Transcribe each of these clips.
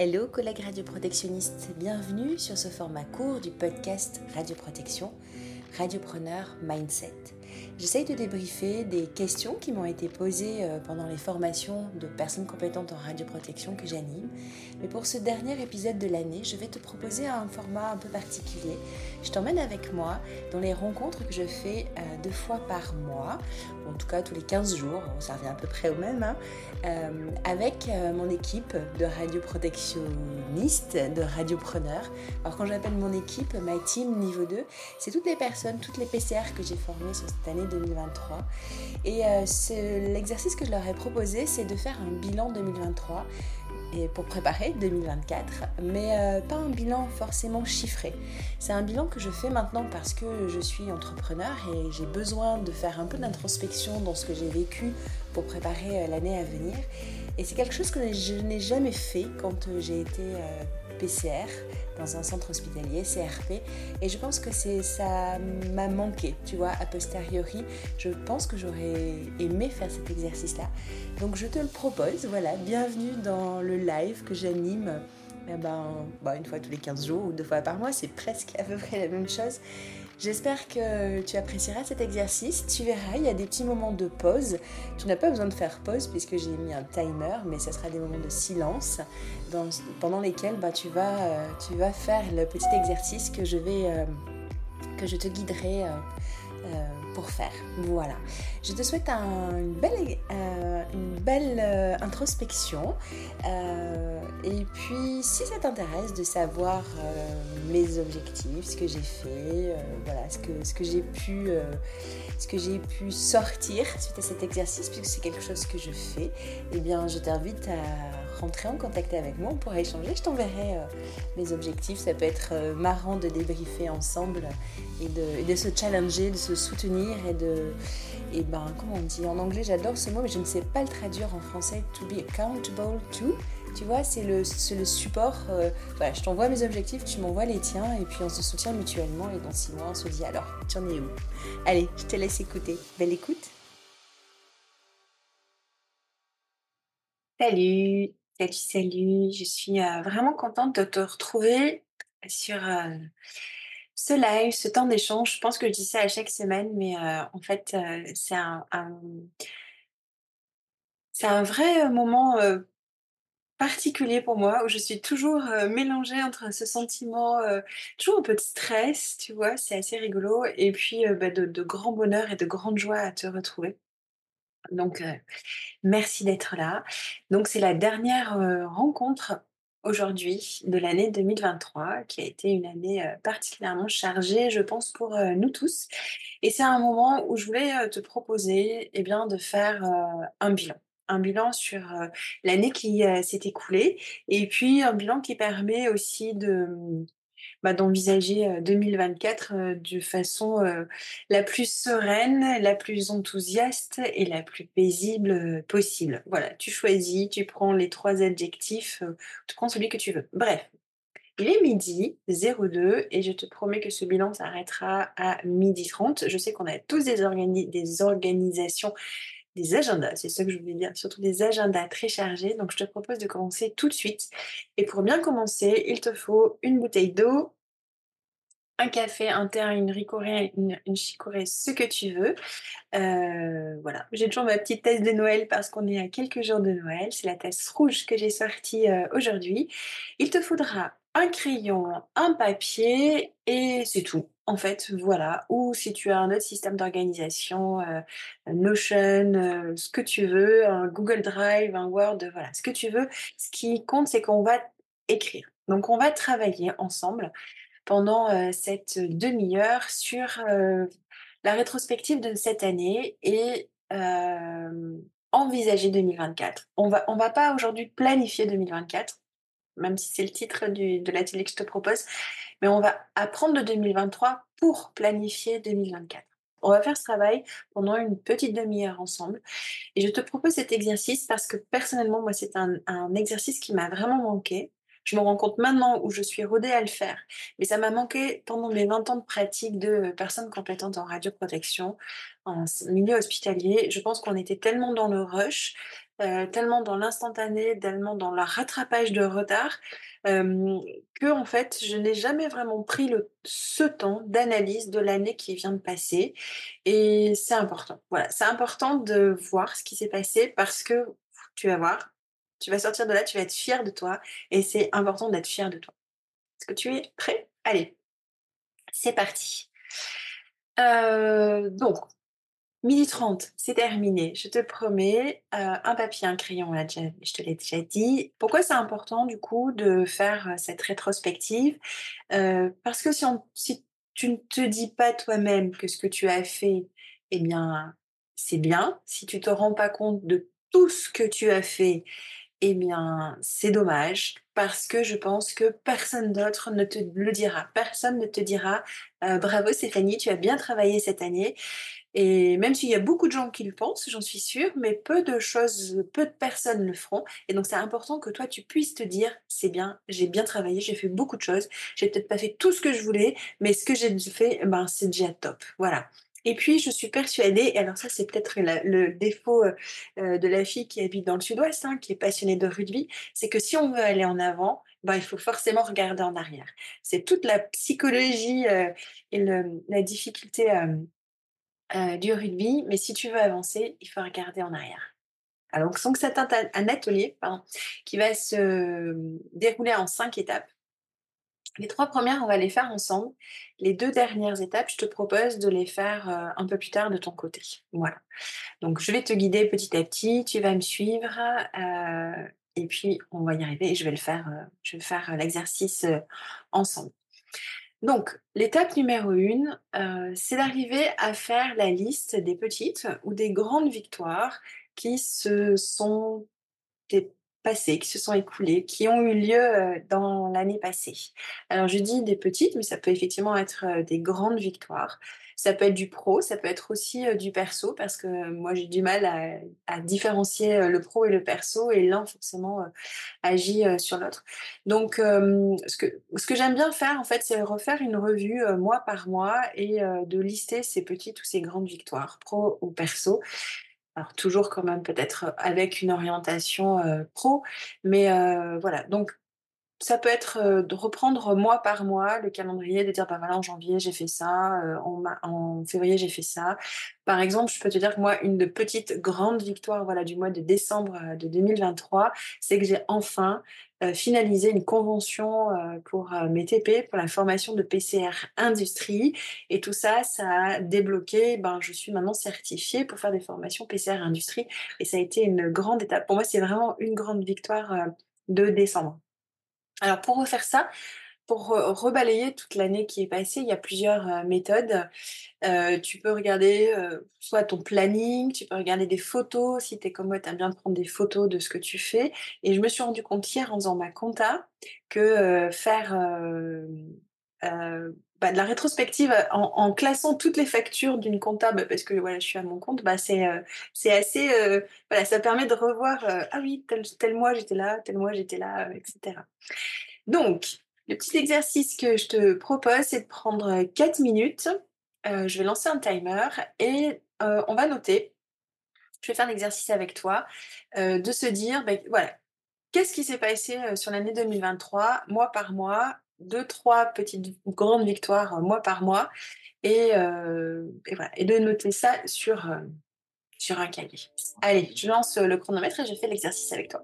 Hello collègues radioprotectionnistes, bienvenue sur ce format court du podcast Radioprotection, Radiopreneur Mindset. J'essaye de débriefer des questions qui m'ont été posées euh, pendant les formations de personnes compétentes en radioprotection que j'anime. Mais pour ce dernier épisode de l'année, je vais te proposer un format un peu particulier. Je t'emmène avec moi dans les rencontres que je fais euh, deux fois par mois, en tout cas tous les 15 jours, ça revient à peu près au même, hein, euh, avec mon équipe de radioprotectionnistes, de radiopreneurs. Alors quand j'appelle mon équipe, ma team niveau 2, c'est toutes les personnes, toutes les PCR que j'ai formées sur cette année 2023. Et euh, l'exercice que je leur ai proposé, c'est de faire un bilan 2023 et pour préparer 2024, mais euh, pas un bilan forcément chiffré. C'est un bilan que je fais maintenant parce que je suis entrepreneur et j'ai besoin de faire un peu d'introspection dans ce que j'ai vécu pour préparer euh, l'année à venir. Et c'est quelque chose que je n'ai jamais fait quand j'ai été PCR dans un centre hospitalier, CRP. Et je pense que ça m'a manqué, tu vois, a posteriori. Je pense que j'aurais aimé faire cet exercice-là. Donc je te le propose, voilà, bienvenue dans le live que j'anime. Eh ben, bah, une fois tous les 15 jours ou deux fois par mois, c'est presque à peu près la même chose. J'espère que tu apprécieras cet exercice. Tu verras, il y a des petits moments de pause. Tu n'as pas besoin de faire pause puisque j'ai mis un timer, mais ce sera des moments de silence pendant lesquels bah, tu, vas, euh, tu vas faire le petit exercice que je, euh, te guiderai. Euh, faire. Voilà. Je te souhaite une belle, une belle introspection. et puis, si ça t'intéresse de savoir mes objectifs, ce que j'ai fait, voilà, ce que, ce que j'ai pu, ce que j'ai pu sortir suite à cet exercice, puisque c'est quelque chose que je fais, eh bien, je t'invite à rentrer en contact avec moi, on pourra échanger. Je t'enverrai euh, mes objectifs. Ça peut être euh, marrant de débriefer ensemble et de, se challenger, de se soutenir et de. Et ben, comment on dit? En anglais, j'adore ce mot, mais je ne sais pas le traduire en français. To be accountable to. Tu vois, c'est le, le, support. Euh, voilà, je t'envoie mes objectifs, tu m'envoies les tiens, et puis on se soutient mutuellement. Et dans six mois, on se dit alors, tu en es où? Allez, je te laisse écouter. Belle écoute. Salut Salut, salut, je suis euh, vraiment contente de te retrouver sur euh, ce live, ce temps d'échange. Je pense que je dis ça à chaque semaine, mais euh, en fait, c'est un, c'est un vrai moment particulier pour moi où je suis toujours mélangée entre ce sentiment, toujours un peu de stress, tu vois, c'est assez rigolo, et puis bah, de, de grand bonheur et de grande joie à te retrouver. Donc, merci d'être là. Donc, c'est la dernière rencontre aujourd'hui de l'année 2023, qui a été une année particulièrement chargée, je pense, pour nous tous. Et c'est un moment où je voulais te proposer eh bien, de faire un bilan un bilan sur l'année qui s'est écoulée et puis un bilan qui permet aussi de, bah, d'envisager 2024 de façon la plus sereine, la plus enthousiaste et la plus paisible possible. Voilà, tu choisis, tu prends les trois adjectifs, tu prends celui que tu veux. Bref, il est midi 02 et je te promets que ce bilan s'arrêtera à midi 30. Je sais qu'on a tous des, des organisations des agendas, c'est ça que je voulais dire, surtout des agendas très chargés. Donc je te propose de commencer tout de suite. Et pour bien commencer, il te faut une bouteille d'eau, un café, un thé, une ricorée, une, une chicorée, ce que tu veux. Euh, voilà, j'ai toujours ma petite tasse de Noël parce qu'on est à quelques jours de Noël. C'est la tasse rouge que j'ai sortie euh, aujourd'hui. Il te faudra un crayon, un papier et c'est tout. En fait, voilà. Ou si tu as un autre système d'organisation, euh, Notion, ce que tu veux, un Google Drive, un Word, voilà, ce que tu veux. Ce qui compte, c'est qu'on va écrire. Donc, on va travailler ensemble pendant cette demi-heure sur la rétrospective de cette année et envisager 2024. On va, on va pas aujourd'hui planifier 2024, même si c'est le titre de l'atelier que je te propose, mais on va apprendre de 2023 pour planifier 2024. On va faire ce travail pendant une petite demi-heure ensemble. Et je te propose cet exercice parce que personnellement, moi, c'est un, un exercice qui m'a vraiment manqué. Je me rends compte maintenant où je suis rodée à le faire. Mais ça m'a manqué pendant mes 20 ans de pratique de personnes compétentes en radioprotection, en milieu hospitalier. Je pense qu'on était tellement dans le rush tellement dans l'instantané, tellement dans le rattrapage de retard, hem, que en fait, je n'ai jamais vraiment pris ce temps d'analyse de l'année qui vient de passer et c'est important. Voilà, c'est important de voir ce qui s'est passé parce que tu vas voir, tu vas sortir de là, tu vas être fier de toi et c'est important d'être fier de toi. Est-ce que tu es prêt? Allez, c'est parti. Heu, donc Midi 30, c'est terminé, je te promets. Heu, un papier, un crayon, je te l'ai déjà dit. Pourquoi c'est important du coup de faire, heu, cette rétrospective? Heu, parce que si tu ne te dis pas toi-même que ce que tu as fait, eh bien, c'est bien, si tu te rends pas compte de tout ce que tu as fait, eh bien, c'est dommage parce que je pense que personne d'autre ne te le dira. Personne ne te dira, heu: «Bravo Stéphanie, tu as bien travaillé cette année». Et même s'il y a beaucoup de gens qui le pensent, j'en suis sûre, mais peu de choses, peu de personnes le feront. Et donc c'est important que toi tu puisses te dire: «C'est bien, j'ai bien travaillé, j'ai fait beaucoup de choses. J'ai peut-être pas fait tout ce que je voulais, mais ce que j'ai fait, ben, c'est déjà top». Voilà. Et puis je suis persuadée alors ça c'est peut-être le défaut, heu heu, de la fille qui habite dans le sud-ouest, hein, qui est passionnée de rugby, c'est que si on veut aller en avant, ben, il faut forcément regarder en arrière. C'est toute la psychologie, heu et la difficulté, du rugby, mais si tu veux avancer, il faut regarder en arrière. Alors donc c'est un atelier, pardon, qui va se dérouler en 5 étapes. Les 3 premières, on va les faire ensemble. Les 2 dernières étapes, je te propose de les faire, heu, un peu plus tard de ton côté. Voilà. Donc je vais te guider petit à petit, tu vas me suivre, heu et puis on va y arriver et je vais le faire, heu, je vais faire l'exercice, ensemble. Donc, l'étape numéro 1, heu, c'est d'arriver à faire la liste des petites ou des grandes victoires qui se sont passées, qui se sont écoulées, qui ont eu lieu, heu, dans l'année passée. Alors je dis des petites, mais ça peut effectivement être, heu, des grandes victoires. Ça peut être du pro, ça peut être aussi, heu, du perso parce que moi j'ai du mal à différencier, le pro et le perso et l'un forcément, agit, sur l'autre. Donc ce que ce que j'aime bien faire en fait, c'est refaire une revue, mois par mois et de lister ces petites ou ces grandes victoires, pro ou perso. Alors toujours quand même peut-être, avec une orientation, heu, pro, mais heu, voilà. Donc ça peut être, heu, de reprendre mois par mois le calendrier, de dire: «Bah, voilà, en janvier, j'ai fait ça, heu, en février, j'ai fait ça». Par exemple, je peux te dire que moi, une de petites grandes victoires, voilà, du mois de décembre, heu, de 2023, c'est que j'ai enfin, finalisé une convention, pour, mes TP, pour la formation de PCR industrie et tout ça, ça a débloqué, ben, je suis maintenant certifiée pour faire des formations PCR industrie et ça a été une grande étape. Pour moi, c'est vraiment une grande victoire, de décembre. Alors pour refaire ça, pour re rebalayer toute l'année qui est passée, il y a plusieurs, heu, méthodes. Heu, tu peux regarder, heu, soit ton planning, tu peux regarder des photos, si tu es comme moi, tu aimes bien prendre des photos de ce que tu fais et je me suis rendu compte hier en faisant ma compta que, faire, bah, de la rétrospective, en en classant toutes les factures d'une compta, bah, parce que voilà, je suis à mon compte, bah, c'est, c'est assez, heu, voilà, ça permet de revoir, «Ah oui, tel tel mois j'étais là, tel mois j'étais là», heu et cetera. Donc, le petit exercice que je te propose, c'est de prendre 4 minutes. Je vais lancer un timer et on va noter. Je vais faire l'exercice avec toi, de se dire, beh, voilà, qu'est-ce qui s'est passé, sur l'année 2023, mois par mois? 2-3 petites grandes victoires, heu, mois par mois et heu et voilà et de noter ça sur, heu, sur un cahier. Allez, je lance, le chronomètre et je fais l'exercice avec toi.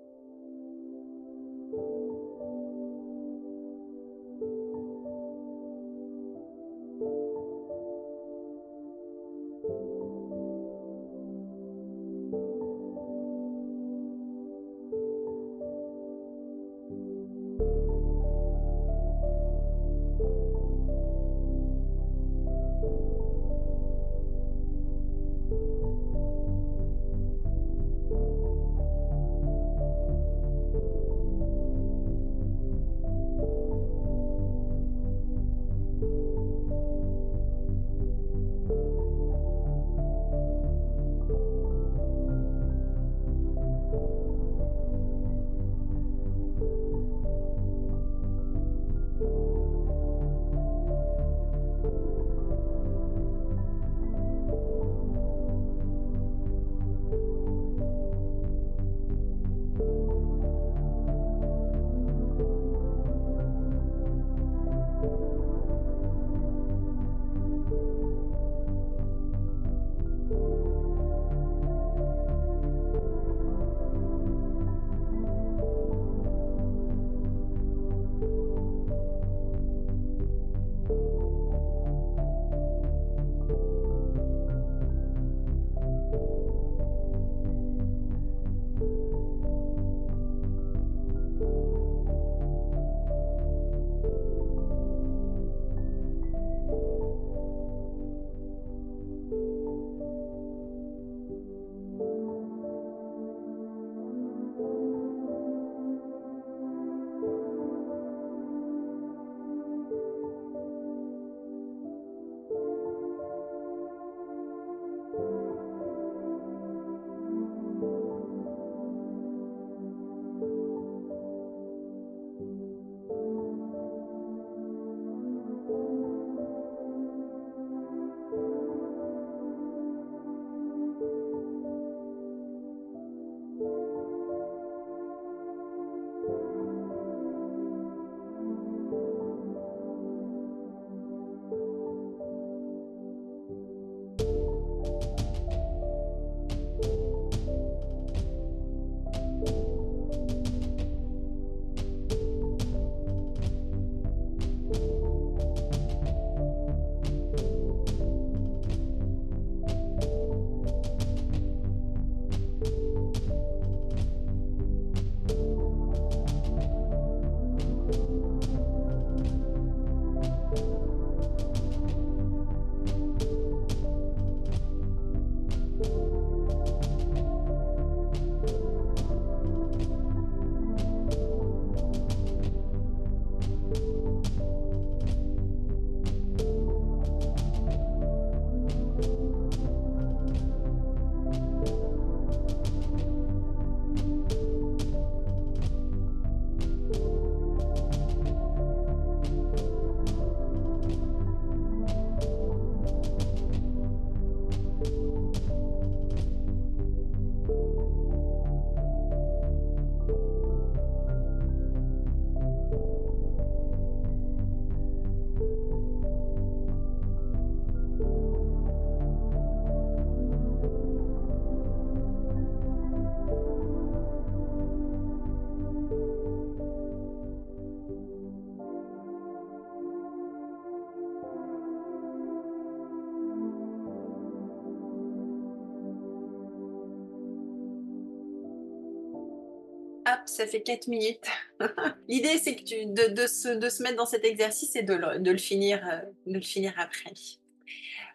Ça fait 4 minutes. L'idée, c'est que tu, de, de, se, de, se, mettre dans cet exercice et de le, de le finir, euh, de le finir après.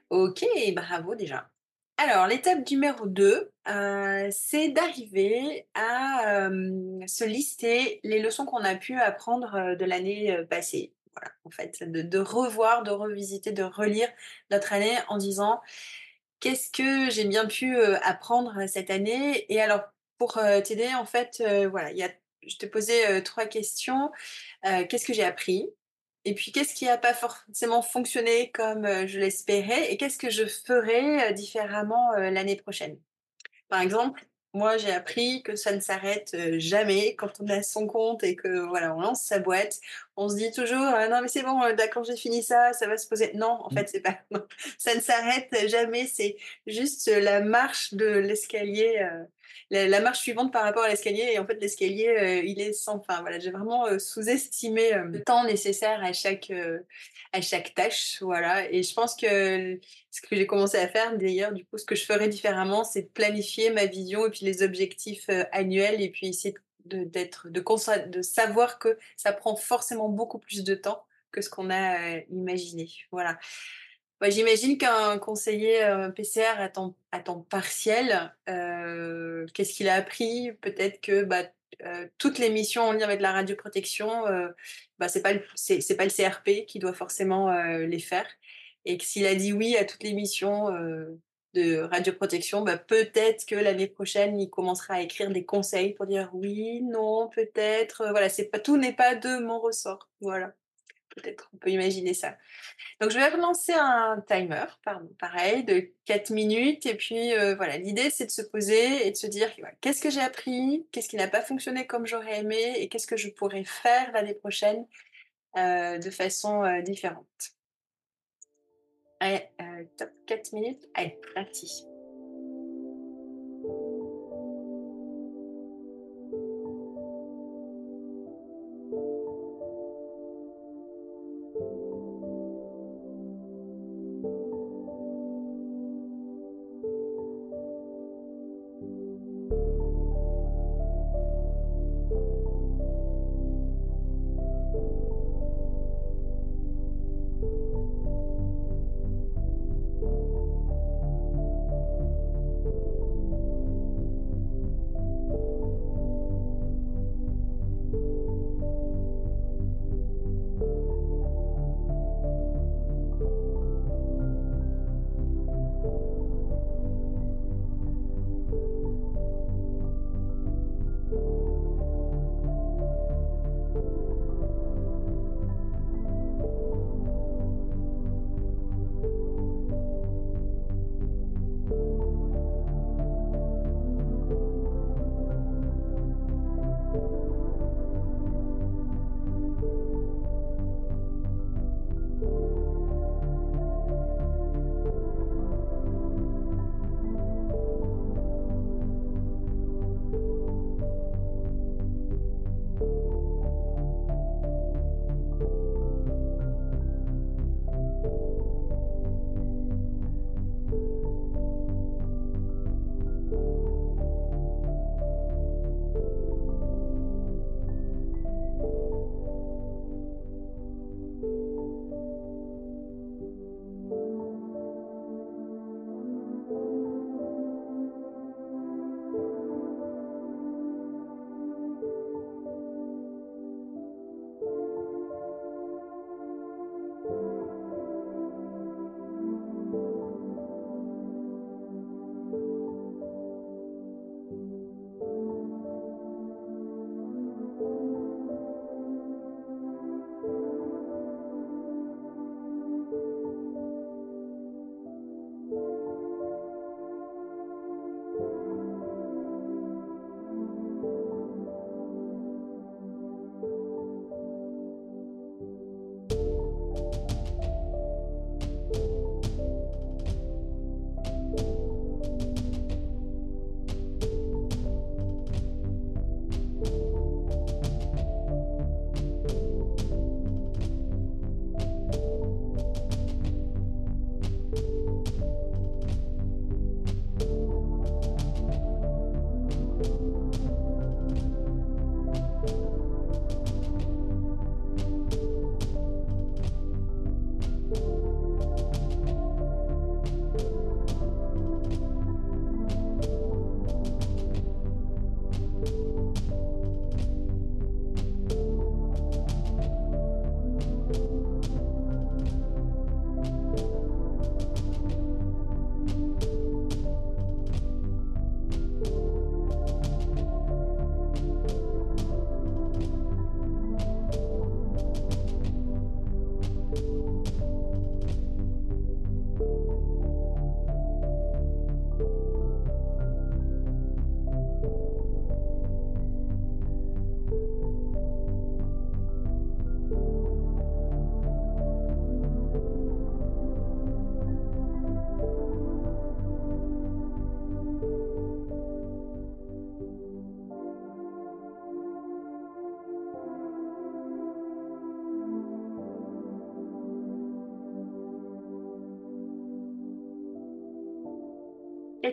Ok, bravo déjà. Alors, l'étape numéro 2, euh, c'est d'arriver à euh, se lister les leçons qu'on a pu apprendre de l'année passée. Voilà, en fait, de, de, revoir, de revisiter, de relire notre année en disant qu'est-ce que j'ai bien pu apprendre cette année? Et alors, pour t'aider, en fait, voilà, y a, je te posais trois questions. qu'est-ce que j'ai appris et puis, qu'est-ce qui n'a pas forcément fonctionné comme je l'espérais et qu'est-ce que je ferai différemment l'année prochaine Par exemple, moi, j'ai appris que ça ne s'arrête jamais quand on a son compte et que voilà, on lance sa boîte. On se dit toujours «Ah non mais c'est bon, quand j'ai fini ça, ça va se poser. Non, en mmh. fait, c'est pas. Non, ça ne s'arrête jamais. C'est juste la marche de l'escalier la, marche suivante par rapport à l'escalier. Et en fait, l'escalier, euh, il est sans fin. Voilà, j'ai vraiment euh, sous-estimé euh, le temps nécessaire à chaque, à chaque tâche. Voilà. Et je pense que ce que j'ai commencé à faire, d'ailleurs, du coup, ce que je ferais différemment, c'est de planifier ma vision et puis les objectifs annuels et puis essayer de, d'être, de, de savoir que ça prend forcément beaucoup plus de temps que ce qu'on a imaginé. Voilà. Bah, j'imagine qu'un conseiller euh, PCR à temps, partiel, euh, qu'est-ce qu'il a appris? Peut-être que bah, euh, toutes les missions en lien avec la radioprotection, bah, c'est pas c'est pas le CRP qui doit forcément les faire. Et que s'il a dit oui à toutes les missions de radioprotection, bah, peut-être que l'année prochaine, il commencera à écrire des conseils pour dire oui, non, peut-être. Voilà, pas tout n'est pas de mon ressort. Voilà, peut-être on peut imaginer ça. Donc, je vais relancer un timer, pareil, de 4 minutes. Et puis, euh, voilà, l'idée, c'est de se poser et de se dire qu'est-ce que j'ai appris, qu'est-ce qui n'a pas fonctionné comme j'aurais aimé et qu'est-ce que je pourrais faire l'année prochaine euh, de façon euh, différente. Allez, top 4 minutes. Allez, parti.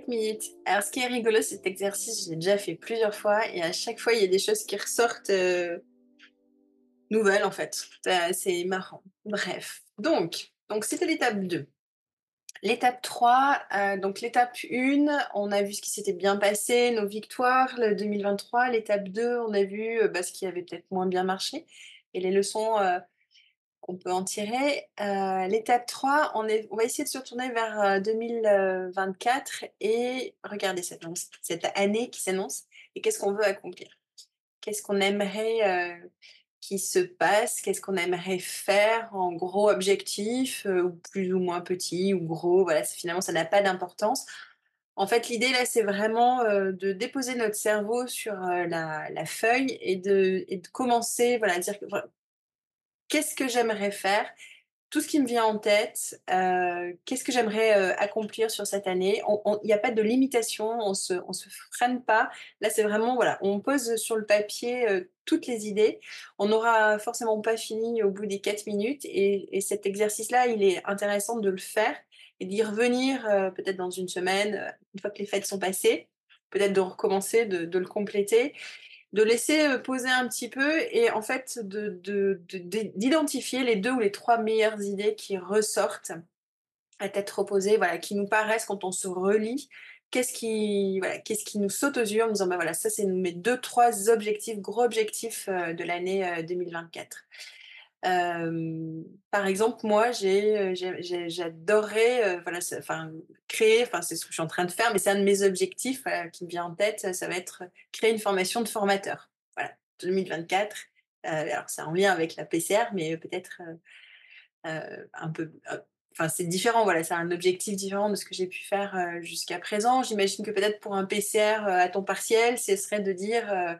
4 minutes. Alors, ce qui est rigolo, cet exercice, j'ai déjà fait plusieurs fois et à chaque fois, il y a des choses qui ressortent euh, nouvelles en fait. C'est marrant. Bref. Donc, donc c'était l'étape 2. L'étape 3, euh, donc l'étape 1, on a vu ce qui s'était bien passé, nos victoires, le 2023. L'étape 2, on a vu euh, bah, ce qui avait peut-être moins bien marché et les leçons qu'on peut en tirer. L'étape 3, on, est, on va essayer de se retourner vers 2024 et regarder cette, année qui s'annonce et qu'est-ce qu'on veut accomplir. Qu'est-ce qu'on aimerait qui se passe, qu'est-ce qu'on aimerait faire en gros objectif, ou plus ou moins petit ou gros? Voilà, finalement, ça n'a pas d'importance. En fait, l'idée là, c'est vraiment de déposer notre cerveau sur la, la, feuille et de, et de commencer, voilà, à dire qu'est-ce que j'aimerais faire? Tout ce qui me vient en tête, euh, qu'est-ce que j'aimerais euh, accomplir sur cette année? Il n'y a pas de limitation, on se, se freine pas. Là, c'est vraiment, voilà, on pose sur le papier euh, toutes les idées. On n'aura forcément pas fini au bout des quatre minutes. Et, cet exercice-là, il est intéressant de le faire et d'y revenir peut-être dans une semaine, une fois que les fêtes sont passées, peut-être de recommencer, de le compléter de laisser poser un petit peu et en fait d'identifier de, les deux ou les trois meilleures idées qui ressortent à tête reposée, voilà, qui nous paraissent quand on se relit, qu'est-ce qui, nous saute aux yeux en disant, bah voilà, ça c'est mes deux, trois objectifs, gros objectifs de l'année 2024 par exemple, moi, j'adorerais voilà, enfin, créer, enfin, c'est ce que je suis en train de faire, mais c'est un de mes objectifs qui me vient en tête, ça, va être créer une formation de formateur. Voilà, 2024. alors, c'est en lien avec la PCR, mais peut-être un peu. Enfin, c'est différent, voilà, c'est un objectif différent de ce que j'ai pu faire jusqu'à présent. J'imagine que peut-être pour un PCR à temps partiel, ce serait de dire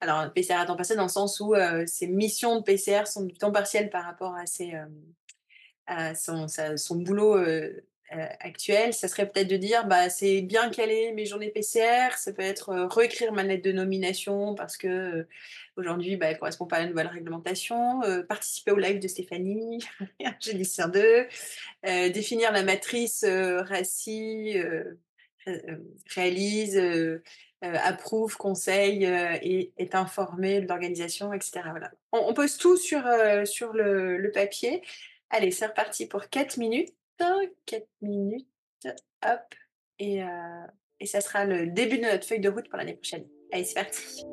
alors, PCR à temps partiel dans le sens où ses missions de PCR sont du temps partiel par rapport à, ses, à son, son, boulot actuel. Ça serait peut-être de dire, bah, c'est bien caler mes journées PCR. Ça peut être réécrire ma lettre de nomination parce que aujourd'hui, bah, elle ne correspond pas à la nouvelle réglementation. participer au live de Stéphanie, dit 2. définir la matrice RACI, réalise approuve, conseille euh, et est informé de l'organisation, etc. Voilà. On, pose tout sur, euh, sur le, le, papier. Allez, c'est reparti pour 4 minutes. 4 minutes, hop, et, et ça sera le début de notre feuille de route pour l'année prochaine. Allez, c'est parti.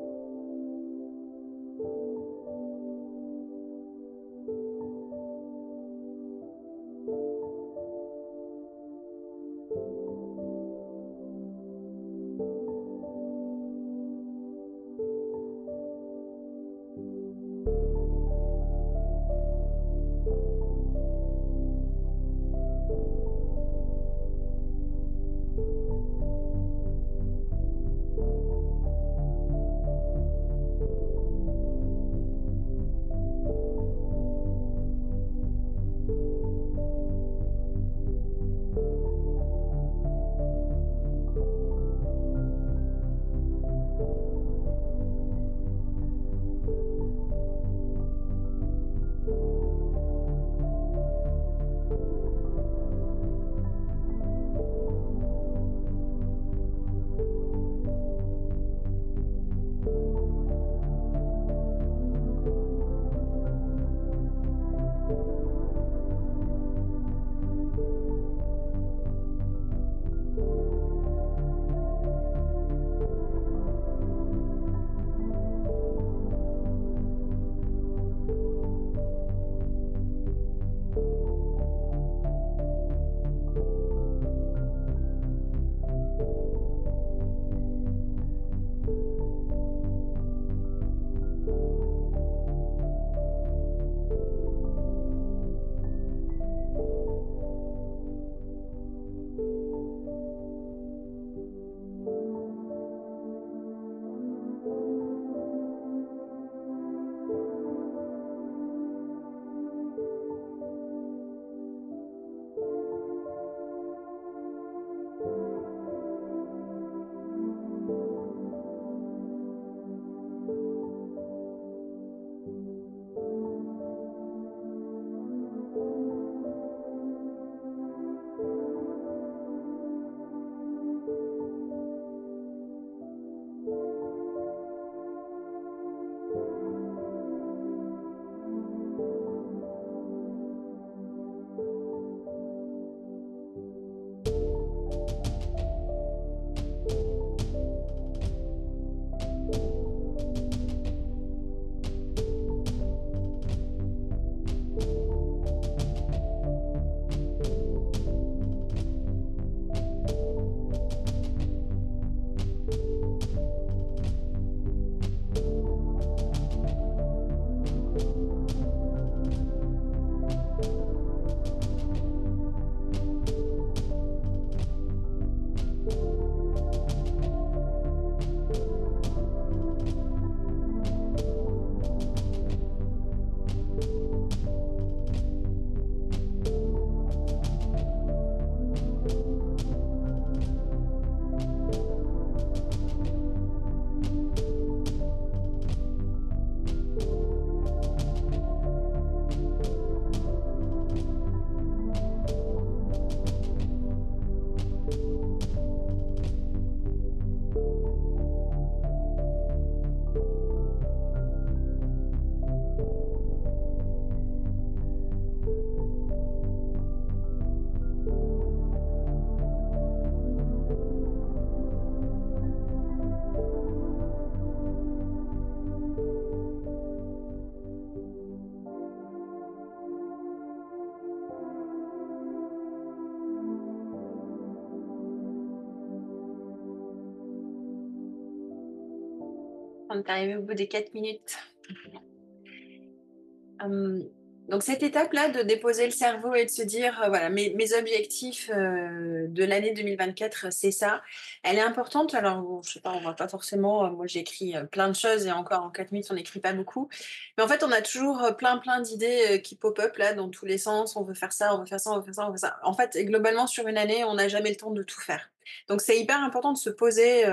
On est arrivé au bout des 4 minutes. donc cette étape-là de déposer le cerveau et de se dire, euh, voilà, mes, objectifs euh, de l'année 2024, c'est ça, elle est importante. Alors, je sais pas, on va pas forcément, euh, moi j'écris plein de choses et encore en 4 minutes, on n'écrit pas beaucoup. Mais en fait, on a toujours plein, plein d'idées qui pop-up là dans tous les sens. On veut faire ça, on veut faire ça, on veut faire ça, on veut faire ça. En fait, globalement, sur une année, on n'a jamais le temps de tout faire. Donc c'est hyper important de se poser,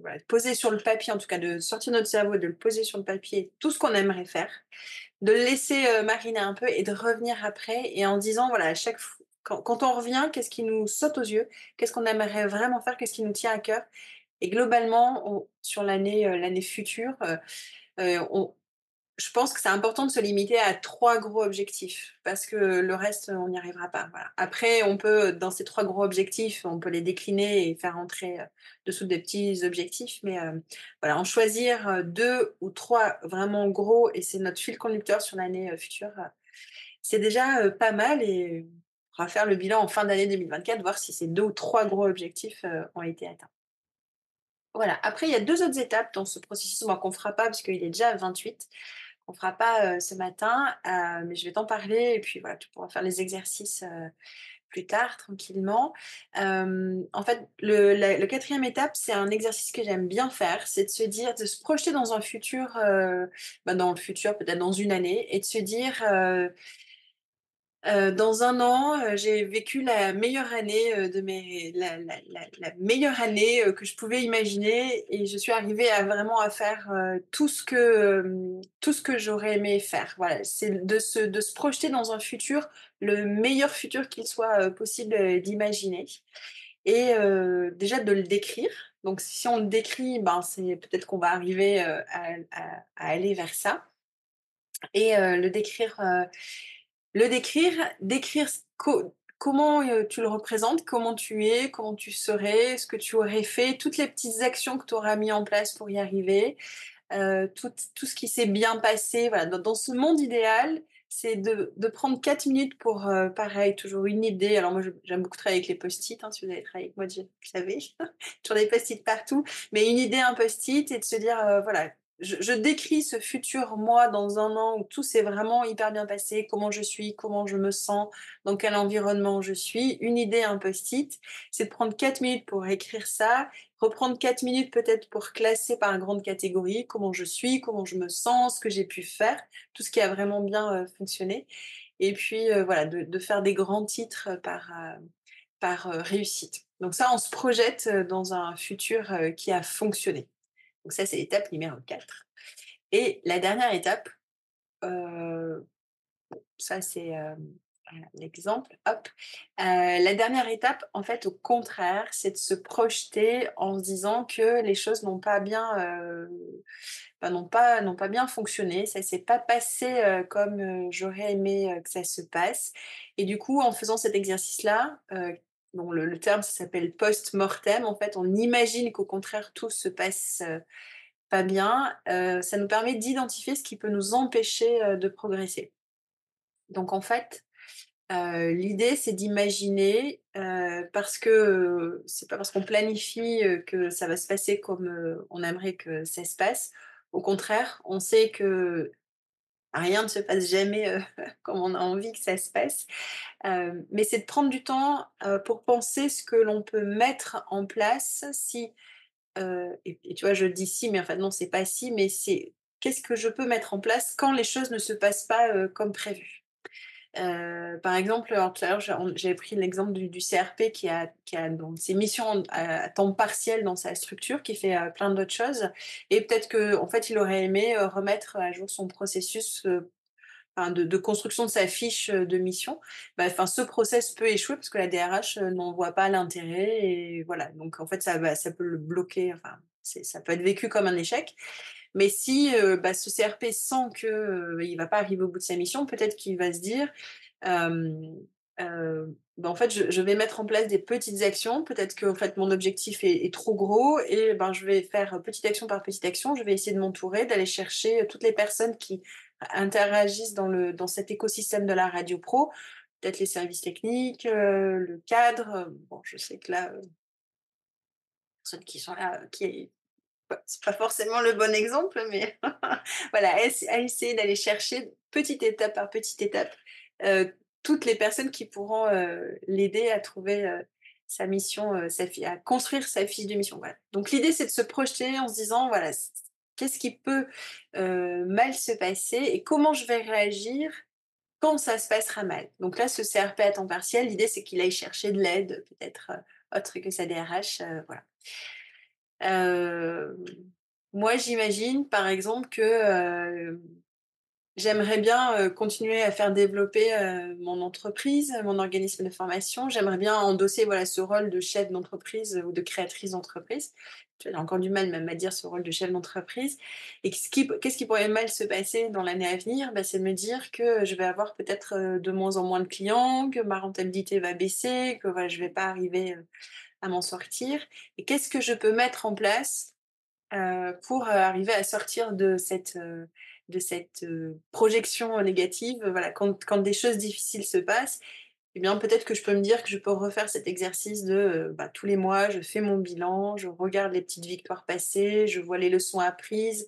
voilà, de poser sur le papier, en tout cas de sortir notre cerveau et de le poser sur le papier, tout ce qu'on aimerait faire de laisser euh, mariner un peu et de revenir après et en disant, voilà, à chaque fois, quand, on revient, qu'est-ce qui nous saute aux yeux, qu'est-ce qu'on aimerait vraiment faire, qu'est-ce qui nous tient à cœur. Et globalement, sur l'année euh, l'année future, euh, on, je pense que c'est important de se limiter à trois gros objectifs parce que le reste, on n'y arrivera pas. Après, on peut, dans ces trois gros objectifs, on peut les décliner et faire entrer euh, dessous des petits objectifs. Mais euh, voilà, en choisir euh, deux ou trois vraiment gros, et c'est notre fil conducteur sur l'année future, c'est déjà pas mal. Et on va faire le bilan en fin d'année 2024, voir si ces deux ou trois gros objectifs ont été atteints. Voilà. Après, il y a deux autres étapes dans ce processus qu'on ne fera pas parce qu'il est déjà à 28 on fera pas ce matin, mais je vais t'en parler et puis voilà, tu pourras faire les exercices plus tard tranquillement. en fait, le, quatrième étape, c'est un exercice que j'aime bien faire, c'est de se dire, de se projeter dans un futur, bah, dans le futur, peut-être dans une année, et de se dire euh, dans un an, euh, j'ai vécu la meilleure année euh, de mes, la, meilleure année que je pouvais imaginer et je suis arrivée à vraiment à faire tout ce que tout ce que j'aurais aimé faire. Voilà, c'est de se de se projeter dans un futur, le meilleur futur qu'il soit possible d'imaginer et déjà de le décrire. Donc si on le décrit, ben c'est peut-être qu'on va arriver à, à, aller vers ça et le décrire le décrire, décrire comment tu le représentes, comment tu es, comment tu serais, ce que tu aurais fait, toutes les petites actions que tu auras mis en place pour y arriver, tout, tout, ce qui s'est bien passé. Voilà. Dans, ce monde idéal, c'est de, prendre 4 minutes pour, pareil, toujours une idée. Alors moi, j'aime beaucoup travailler avec les post-it. Hein, si vous avez travaillé avec moi, vous savez, toujours des post-it partout. Mais une idée, un post-it, et de se dire, voilà, je, décris ce futur moi dans un an où tout s'est vraiment hyper bien passé, comment je suis, comment je me sens, dans quel environnement je suis. Une idée, un post-it, c'est de prendre 4 minutes pour écrire ça, reprendre 4 minutes peut-être pour classer par grande catégorie comment je suis, comment je me sens, ce que j'ai pu faire, tout ce qui a vraiment bien euh, fonctionné. Et puis euh, voilà, de, faire des grands titres par, euh, par réussite. Donc ça, on se projette dans un futur qui a fonctionné. Donc ça, c'est l'étape numéro 4. Et la dernière étape, ça c'est l'exemple, hop. la dernière étape, en fait, au contraire, c'est de se projeter en se disant que les choses n'ont pas bien, bah, n'ont pas, pas bien fonctionné, ça s'est pas passé comme j'aurais aimé que ça se passe. Et du coup, en faisant cet exercice-là, le, terme s'appelle post-mortem. En fait, on imagine qu'au contraire tout se passe euh, pas bien. Euh, ça nous permet d'identifier ce qui peut nous empêcher euh, de progresser. Donc en fait, l'idée c'est d'imaginer parce que c'est pas parce qu'on planifie que ça va se passer comme on aimerait que ça se passe. Au contraire, on sait que rien ne se passe jamais euh, comme on a envie que ça se passe. Euh, mais c'est de prendre du temps euh, pour penser ce que l'on peut mettre en place si, et, tu vois, je dis si, mais en fait non, c'est pas si, mais c'est qu'est-ce que je peux mettre en place quand les choses ne se passent pas comme prévu. Euh, par exemple, tout à l'heure, j'avais pris l'exemple du, CRP qui a, ses missions à, temps partiel dans sa structure, qui fait euh, plein d'autres choses. Et peut-être qu'en en fait, il aurait aimé euh, remettre à jour son processus de, construction de sa fiche de mission. Bah, ce process peut échouer parce que la DRH n'en voit pas l'intérêt. Et voilà, donc en fait, ça, peut le bloquer. Ça peut être vécu comme un échec. Mais si bah, ce CRP sent qu'il ne va pas arriver au bout de sa mission, peut-être qu'il va se dire, bah, en fait, je, vais mettre en place des petites actions. Peut-être que en fait, mon objectif est, trop gros et ben, je vais faire petite action par petite action. Je vais essayer de m'entourer, d'aller chercher toutes les personnes qui interagissent dans, le, dans cet écosystème de la radio pro. Peut-être les services techniques, le cadre. Bon, je sais que là, personnes qui sont là, qui c'est pas forcément le bon exemple, mais voilà, à essayer d'aller chercher petite étape par petite étape toutes les personnes qui pourront l'aider à trouver sa mission, à construire sa fiche de mission. Donc l'idée, c'est de se projeter en se disant, voilà, qu'est-ce qui peut mal se passer et comment je vais réagir quand ça se passera mal. Donc là, ce CRP à temps partiel, l'idée, c'est qu'il aille chercher de l'aide, peut-être autre que sa DRH. voilà. Moi, j'imagine, par exemple, que J'aimerais bien continuer à faire développer mon entreprise, mon organisme de formation. J'aimerais bien endosser voilà, ce rôle de chef d'entreprise ou de créatrice d'entreprise. J'ai encore du mal même à dire ce rôle de chef d'entreprise. Et qu'est-ce qui, pourrait mal se passer dans l'année à venir? Bah, C'est de me dire que je vais avoir peut-être de moins en moins de clients, que ma rentabilité va baisser, que voilà, je vais pas arriver à m'en sortir. Et qu'est-ce que je peux mettre en place pour arriver à sortir de cette de cette projection négative. Voilà, quand, quand, des choses difficiles se passent, eh bien peut-être que je peux me dire que je peux refaire cet exercice de bah, tous les mois, je fais mon bilan, je regarde les petites victoires passées, je vois les leçons apprises.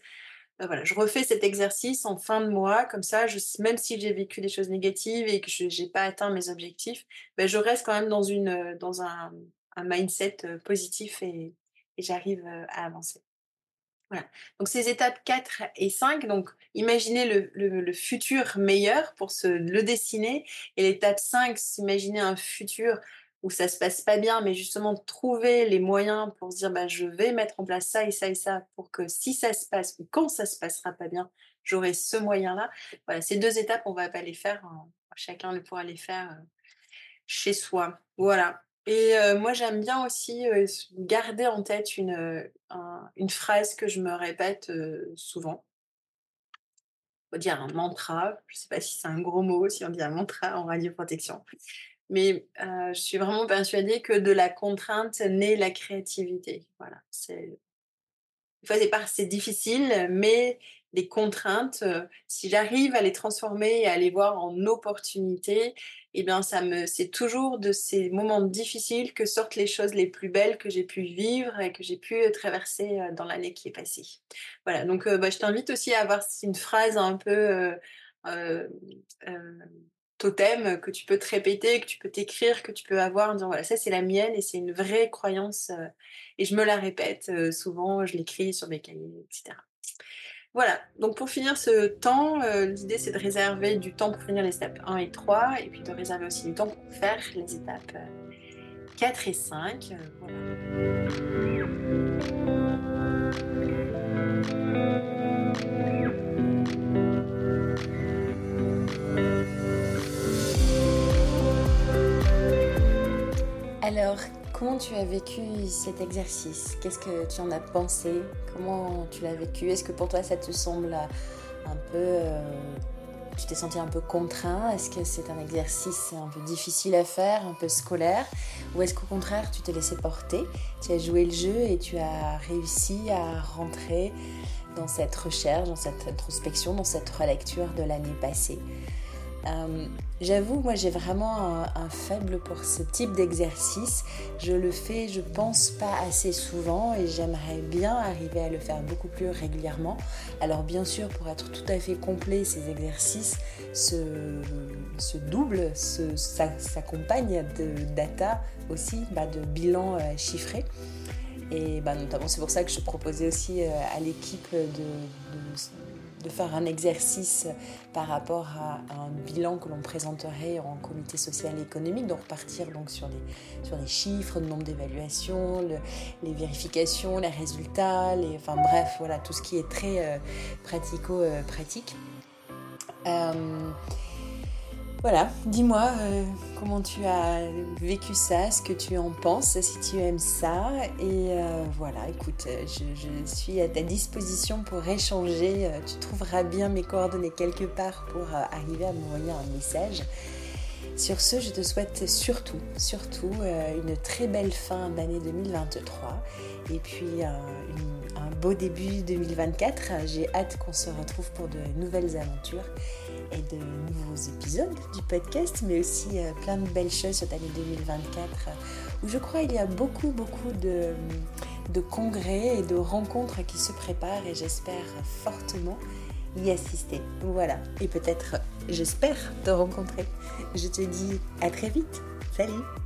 Bah, voilà, je refais cet exercice en fin de mois, comme ça, je, même si j'ai vécu des choses négatives et que je n'ai pas atteint mes objectifs, bah, je reste quand même dans, une, dans un, un mindset positif et, j'arrive à avancer. Donc ces étapes 4 et 5, donc imaginez le, futur meilleur pour se le dessiner. Et l'étape 5, s'imaginer un futur où ça se passe pas bien, mais justement trouver les moyens pour se dire bah, je vais mettre en place ça et ça et ça pour que si ça se passe ou quand ça se passera pas bien, j'aurai ce moyen-là. Voilà, ces deux étapes, on va pas les faire, chacun ne pourra les faire chez soi. Voilà. Et moi, j'aime bien aussi garder en tête une, phrase que je me répète souvent. On dire un mantra. Je ne sais pas si c'est un gros mot, si on dit un mantra en radioprotection. Mais je suis vraiment persuadée que de la contrainte naît la créativité. Voilà. Des fois, c'est difficile, mais des contraintes, si j'arrive à les transformer et à les voir en opportunités, eh bien, ça me, c'est toujours de ces moments difficiles que sortent les choses les plus belles que j'ai pu vivre et que j'ai pu traverser dans l'année qui est passée. Voilà, donc bah, je t'invite aussi à avoir une phrase un peu totem que tu peux te répéter, que tu peux t'écrire, que tu peux avoir en disant voilà, ça c'est la mienne et c'est une vraie croyance et je me la répète souvent, je l'écris sur mes cahiers, etc. Voilà, donc pour finir ce temps, euh, l'idée c'est de réserver du temps pour finir les étapes 1 et 3 et puis de réserver aussi du temps pour faire les étapes 4 euh, et 5. Euh, Alors, Comment tu as vécu cet exercice? Qu'est-ce que tu en as pensé? Comment tu l'as vécu? Est-ce que pour toi ça te semble un peu... Euh, tu t'es senti un peu contraint? Est-ce que c'est un exercice un peu difficile à faire, un peu scolaire? Ou est-ce qu'au contraire tu t'es laissé porter? Tu as joué le jeu et tu as réussi à rentrer dans cette recherche, dans cette introspection, dans cette relecture de l'année passée? Euh, j'avoue, moi j'ai vraiment un, faible pour ce type d'exercice. Je le fais, je pense, pas assez souvent et j'aimerais bien arriver à le faire beaucoup plus régulièrement. Alors bien sûr, pour être tout à fait complet, ces exercices se, se doublent, s'accompagnent de data aussi, bah, de bilans euh, chiffrés. Et bah, notamment, c'est pour ça que je proposais aussi euh, à l'équipe de de faire un exercice par rapport à, un bilan que l'on présenterait en comité social et économique, donc repartir donc sur les, sur chiffres, le nombre d'évaluations, les vérifications, les résultats, les, enfin bref, voilà, tout ce qui est très euh, pratico-pratique. Euh, voilà, dis-moi euh, comment tu as vécu ça, ce que tu en penses, si tu aimes ça. Et euh, voilà, écoute, je, suis à ta disposition pour échanger. Euh, tu trouveras bien mes coordonnées quelque part pour arriver à m'envoyer un message. Sur ce, je te souhaite surtout, surtout une très belle fin d'année 2023 et puis un beau début 2024. J'ai hâte qu'on se retrouve pour de nouvelles aventures et de nouveaux épisodes du podcast, mais aussi euh, plein de belles choses cette année 2024 où je crois il y a beaucoup, beaucoup de, de congrès et de rencontres qui se préparent et j'espère fortement y assister. Voilà, et peut-être, j'espère te rencontrer. Je te dis à très vite. Salut